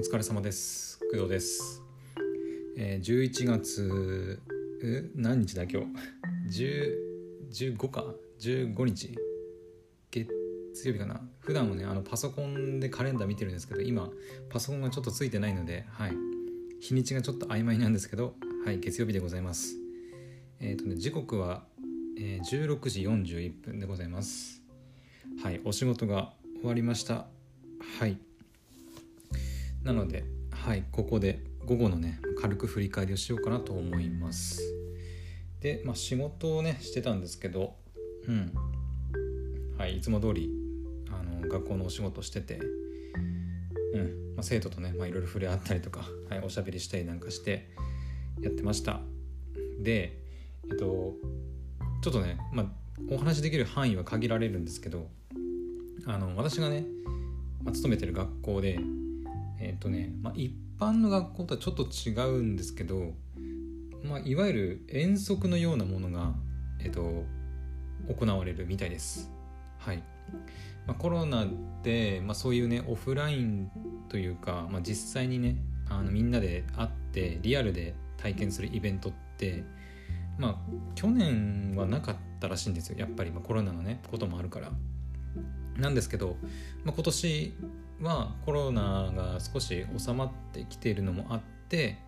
お疲れ様です。工藤です、えー、11月何日だ今日？15か。15日。月曜日かな。普段はねあのパソコンでカレンダー見てるんですけど今パソコンがちょっとついてないのではい。日にちがちょっと曖昧なんですけどはい月曜日でございます。えっ、とね時刻は、えー、16時41分でございます。はいお仕事が終わりました。はい。なのではいここで午後のね軽く振り返りをしようかなと思います。で、まあ、仕事をねしてたんですけどうん。はいいつも通りあの学校のお仕事しててうん、まあ、生徒とね、まあ、いろいろ触れ合ったりとか、はい、おしゃべりしたりなんかしてやってました。でえっとちょっとね、まあ、お話できる範囲は限られるんですけどあの私がね、まあ、勤めてる学校でえっ、とね、まあ、一般の学校とはちょっと違うんですけど、まあ、いわゆる遠足のようなものが、えっと、行われるみたいです。はいまあ、コロナで、まあ、そういうねオフラインというか、まあ、実際にねあのみんなで会ってリアルで体験するイベントってまあ去年はなかったらしいんですよやっぱり、まあ、コロナのねこともあるから。なんですけど、まあ、今年はコロナが少し収まってきているのもあって、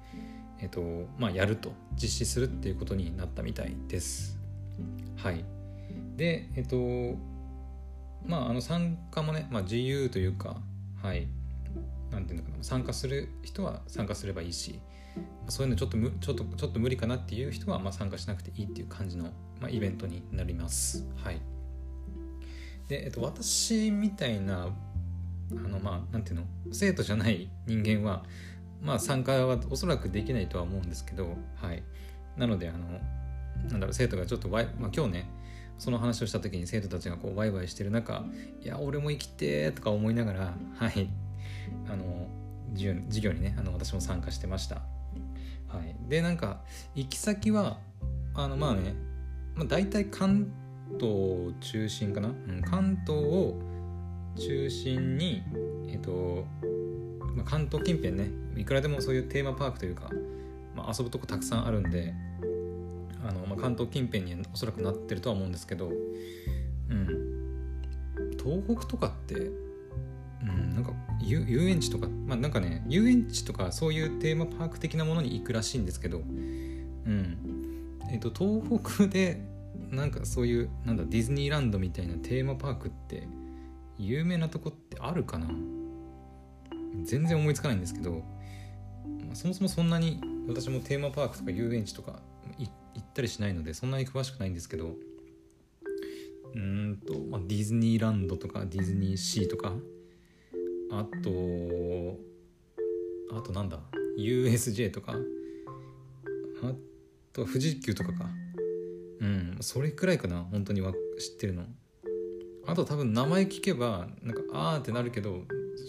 えっとまあ、やると実施するっていうことになったみたいです。はい、でえっとまああの参加もね、まあ、自由というかはいなんていうのかな参加する人は参加すればいいしそういうのちょっとちょっとちょっと無理かなっていう人はまあ参加しなくていいっていう感じの、まあ、イベントになります。はいで、えっと、私みたいなあのまあなんていうの生徒じゃない人間はまあ参加はおそらくできないとは思うんですけどはい。なのであのなんだろう生徒がちょっとワイ、まあ、今日ねその話をした時に生徒たちがこうワイワイしてる中いや俺も生きてとか思いながらはい。あの授業授業にねあの私も参加してました。はい。でなんか行き先はあのまあね、まあ、大体関東中心かな、うん、関東を中心に、えっとまあ、関東近辺ねいくらでもそういうテーマパークというか、まあ、遊ぶとこたくさんあるんであの、まあ、関東近辺におそらくなってるとは思うんですけど、うん、東北とかって、うん、なんか遊遊園地とか、まあ、なんかね遊園地とかそういうテーマパーク的なものに行くらしいんですけど、うん。えっと東北でなんかそういうなんだディズニーランドみたいなテーマパークって有名なとこってあるかな？全然思いつかないんですけど、まあ、そもそもそんなに私もテーマパークとか遊園地とか行ったりしないのでそんなに詳しくないんですけどうんと、まあ、ディズニーランドとかディズニーシーとかあとあとなんだ？USJ とかあと富士急とかか。うんそれくらいかな本当には知ってるの。あと多分名前聞けばなんかあーってなるけど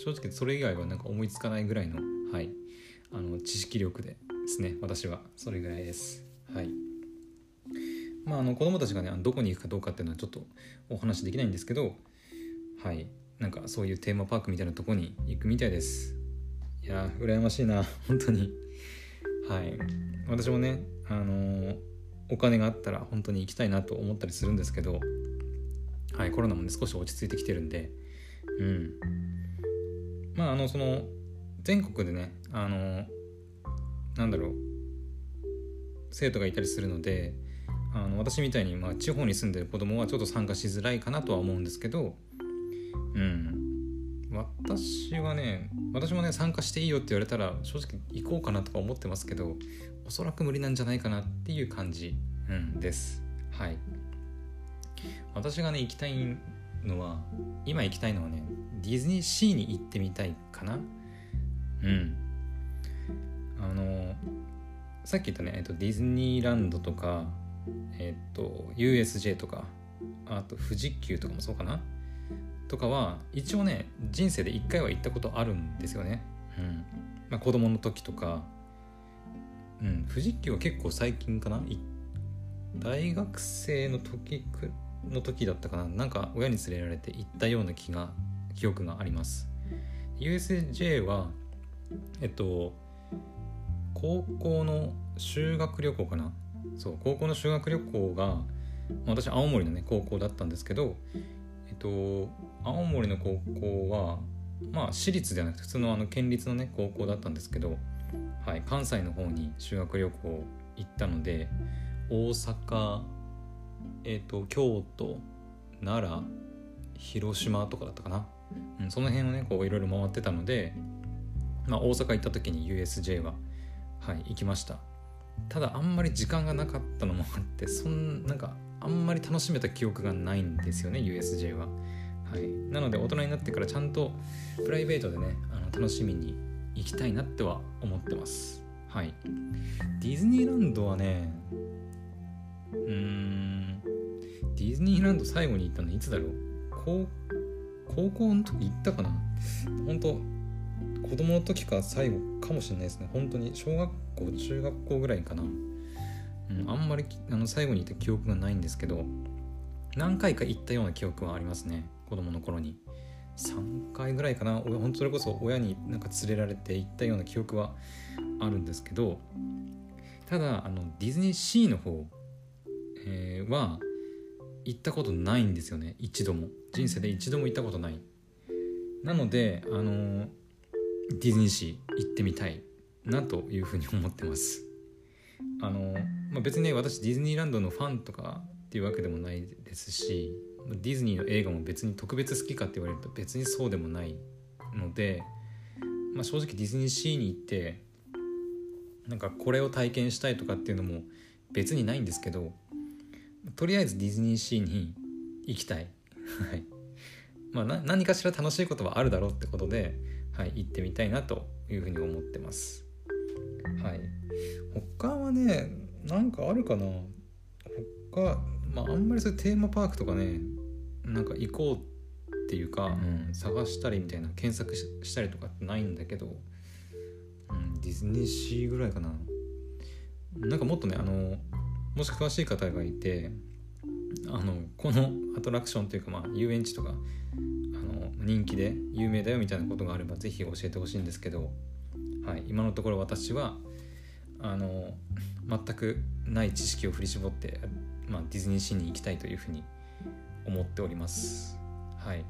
正直それ以外はなんか思いつかないぐらいのはい。あの知識力でですね私は。それぐらいです。はい。まああの子供たちがねどこに行くかどうかっていうのはちょっとお話できないんですけどはい。なんかそういうテーマパークみたいなとこに行くみたいです。いや羨ましいな。本当に。はい。私もねあのーお金があったら本当に行きたいなと思ったりするんですけどはいコロナもね少し落ち着いてきてるんで。うん。まああのその全国でねあのなんだろう。生徒がいたりするのであの私みたいに、まあ、地方に住んでる子供はちょっと参加しづらいかなとは思うんですけどうん。私はね私もね参加していいよって言われたら正直行こうかなとか思ってますけどおそらく無理なんじゃないかなっていう感じ、うん、です。はい私がね行きたいのは今行きたいのはねディズニーシーに行ってみたいかな。うん。あのさっき言ったね、えっと、ディズニーランドとかえっと USJ とかあと富士急とかもそうかな。とかは一応ね人生で1回は行ったことあるんですよね。うん。まあ、子供の時とか、うん、富士急は結構最近かな。大学生の時くの時だったかななんか親に連れられて行ったような気が記憶があります。USJ はえっと高校の修学旅行かなそう高校の修学旅行が私青森のね高校だったんですけどえっと青森の高校はまあ私立ではなくて普通のあの県立のね高校だったんですけど、はい、関西の方に修学旅行行ったので大阪、えっと、京都奈良広島とかだったかな、うん、その辺をねこういろいろ回ってたので、まあ、大阪行った時に USJ は、はい、行きました。ただあんまり時間がなかったのもあってそんなんかあんまり楽しめた記憶がないんですよね USJ は。はい、なので大人になってからちゃんとプライベートでねあの楽しみに行きたいなっては思ってます。はい。ディズニーランドはねうん。ディズニーランド最後に行ったのいつだろう？高高校の時行ったかな？本当子供の時か最後かもしれないですね。本当に小学校中学校ぐらいかな、うん、あんまりあの最後に行った記憶がないんですけど何回か行ったような記憶はありますね。子供の頃に。3回ぐらいかな。本当それこそ親になんか連れられて行ったような記憶はあるんですけどただあのディズニーシーの方、えー、は行ったことないんですよね一度も。人生で一度も行ったことない。なのであのディズニーシー行ってみたいなというふうに思ってます。あの、まあ、別にね私ディズニーランドのファンとかっていうわけでもないですしディズニーの映画も別に特別好きかって言われると別にそうでもないので、まあ、正直ディズニーシーに行ってなんかこれを体験したいとかっていうのも別にないんですけどとりあえずディズニーシーに行きたい。はい。まあ、何かしら楽しいことはあるだろうってことで、はい、行ってみたいなというふうに思ってます。はい、他はねなんかあるかな。他まああんまりそういうテーマパークとかねなんか行こうっていうか、うん、探したりみたいな検索したりとかってないんだけど、うん、ディズニーシーぐらいかな。なんかもっとねあのもし詳しい方がいてあのこのアトラクションというか、まあ、遊園地とかあの人気で有名だよみたいなことがあれば是非教えてほしいんですけど、はい、今のところ私はあの全くない知識を振り絞って、まあ、ディズニーシーに行きたいというふうに思っております。はい。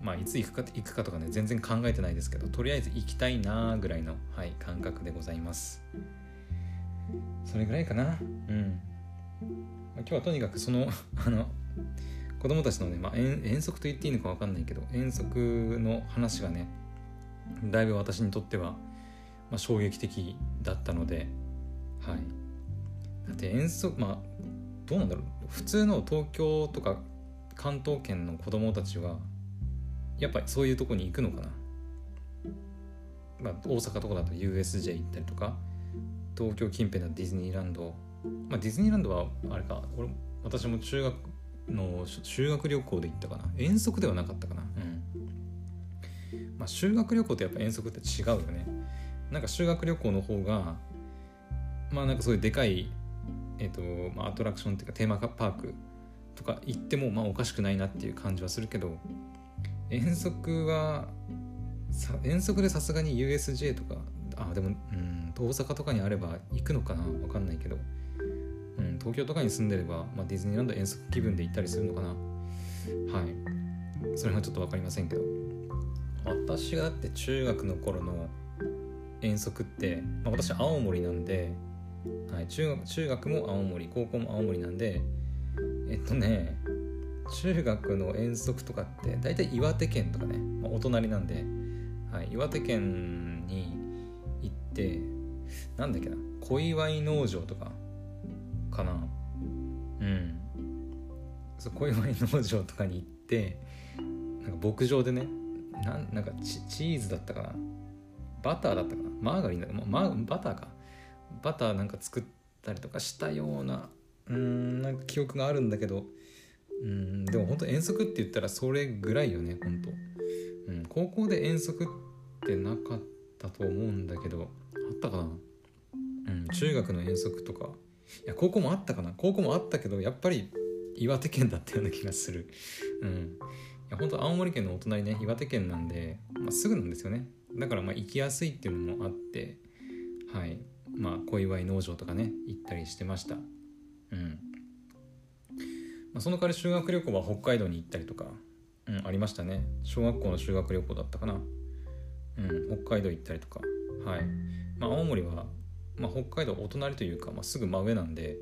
まあいつ行くか行くかとかね全然考えてないですけどとりあえず行きたいなぐらいの、はい、感覚でございます。それぐらいかな。うん、まあ、今日はとにかくその あの子供たちのね、まあ、遠足と言っていいのか分かんないけど遠足の話がねだいぶ私にとっては、まあ、衝撃的だったのではい。だって遠足まあどうなんだろう。普通の東京とか関東圏の子供たちはやっぱりそういうとこに行くのかな、まあ、大阪とかだと USJ 行ったりとか東京近辺のディズニーランド。まあディズニーランドはあれか。俺私も中学の修学旅行で行ったかな。遠足ではなかったかな。うん。まあ修学旅行とやっぱ遠足って違うよね。なんか修学旅行の方がまあなんかそういうでかいえーとまあ、アトラクションっていうかテーマパークとか行ってもまあおかしくないなっていう感じはするけど遠足は遠足でさすがに USJ とかあでもうん大阪とかにあれば行くのかな？わかんないけど、うん、東京とかに住んでれば、まあ、ディズニーランド遠足気分で行ったりするのかな。はい。それはちょっと分かりませんけど。私がだって中学の頃の遠足って、まあ、私青森なんではい、中学中学も青森高校も青森なんでえっとね中学の遠足とかって大体岩手県とかね、まあ、お隣なんで、はい、岩手県にってなんだっけな小祝農場とかかな。うん。そう小祝農場とかに行ってなんか牧場でねなんなんかチチーズだったかな。バターだったかな。マーガリンだか、ま、バターか。バターなんか作ったりとかしたようなうんなんか記憶があるんだけど。うんでも本当遠足って言ったらそれぐらいよね本当、うん、高校で遠足ってなかったと思うんだけど。ったかな。うん中学の遠足とか。いや高校もあったかな。高校もあったけどやっぱり岩手県だったような気がする。うん。いや本当青森県のお隣ね岩手県なんで、まあ、すぐなんですよね。だからまあ行きやすいっていうのもあってはい。まあ小祝農場とかね行ったりしてました。うん。まあ、その代わり修学旅行は北海道に行ったりとか、うん、ありましたね。小学校の修学旅行だったかな。うん北海道行ったりとか。はい。まあ青森は、まあ、北海道お隣というか、まあ、すぐ真上なんで、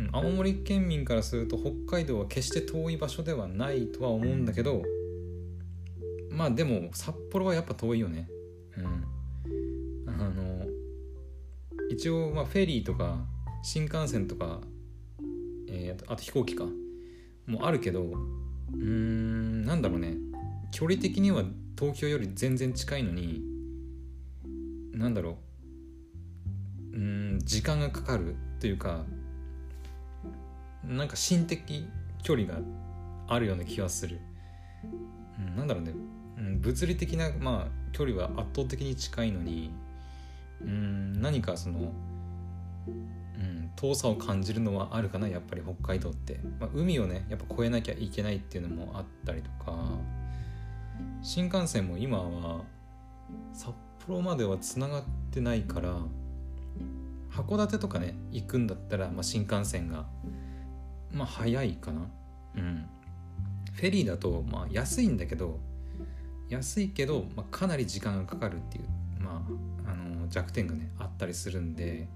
うん、青森県民からすると北海道は決して遠い場所ではないとは思うんだけどまあでも札幌はやっぱ遠いよね。うん。あの一応まあフェリーとか新幹線とか、えー、あと飛行機かもあるけどうんなんだろうね。距離的には東京より全然近いのになんだろう。うん時間がかかるというかなんか心的距離があるような気がする、うん、なんだろうね、うん、物理的な、まあ、距離は圧倒的に近いのにうん何かその、うん、遠さを感じるのはあるかなやっぱり北海道って、まあ、海をねやっぱ越えなきゃいけないっていうのもあったりとか。新幹線も今は札幌まではつながってないから函館とかね行くんだったら、まあ、新幹線がまあ早いかな。うん。フェリーだとまあ安いんだけど安いけど、まあ、かなり時間がかかるっていうまああの弱点がねあったりするんで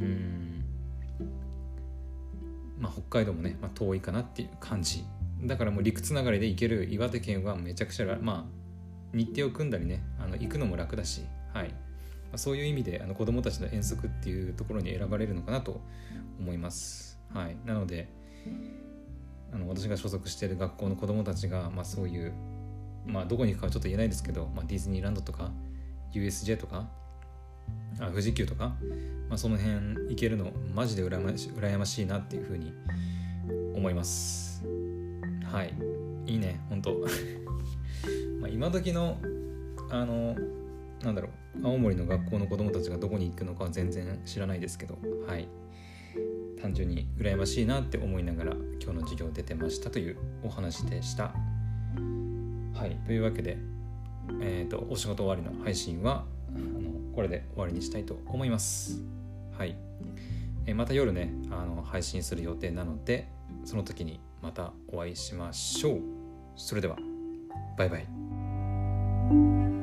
うん。まあ北海道もね、まあ、遠いかなっていう感じ。だからもう陸つながりで行ける岩手県はめちゃくちゃまあ日程を組んだりねあの行くのも楽だし、はい。まあ、そういう意味であの子どもたちの遠足っていうところに選ばれるのかなと思います。はい、なのであの私が所属している学校の子どもたちが、まあ、そういう、まあ、どこに行くかはちょっと言えないですけど、まあ、ディズニーランドとか USJ とかあ富士急とか、まあ、その辺行けるのマジで羨まし羨ましいなっていうふうに思います。はい。いいね。本当今時のあのなんだろう青森の学校の子供たちがどこに行くのかは全然知らないですけどはい。単純に羨ましいなって思いながら今日の授業出てましたというお話でした。はい。というわけでえっ、ー、とお仕事終わりの配信はあのこれで終わりにしたいと思います。はい、えー、また夜ねあの配信する予定なのでその時にまたお会いしましょう。それでは、バイバイ。Thank you.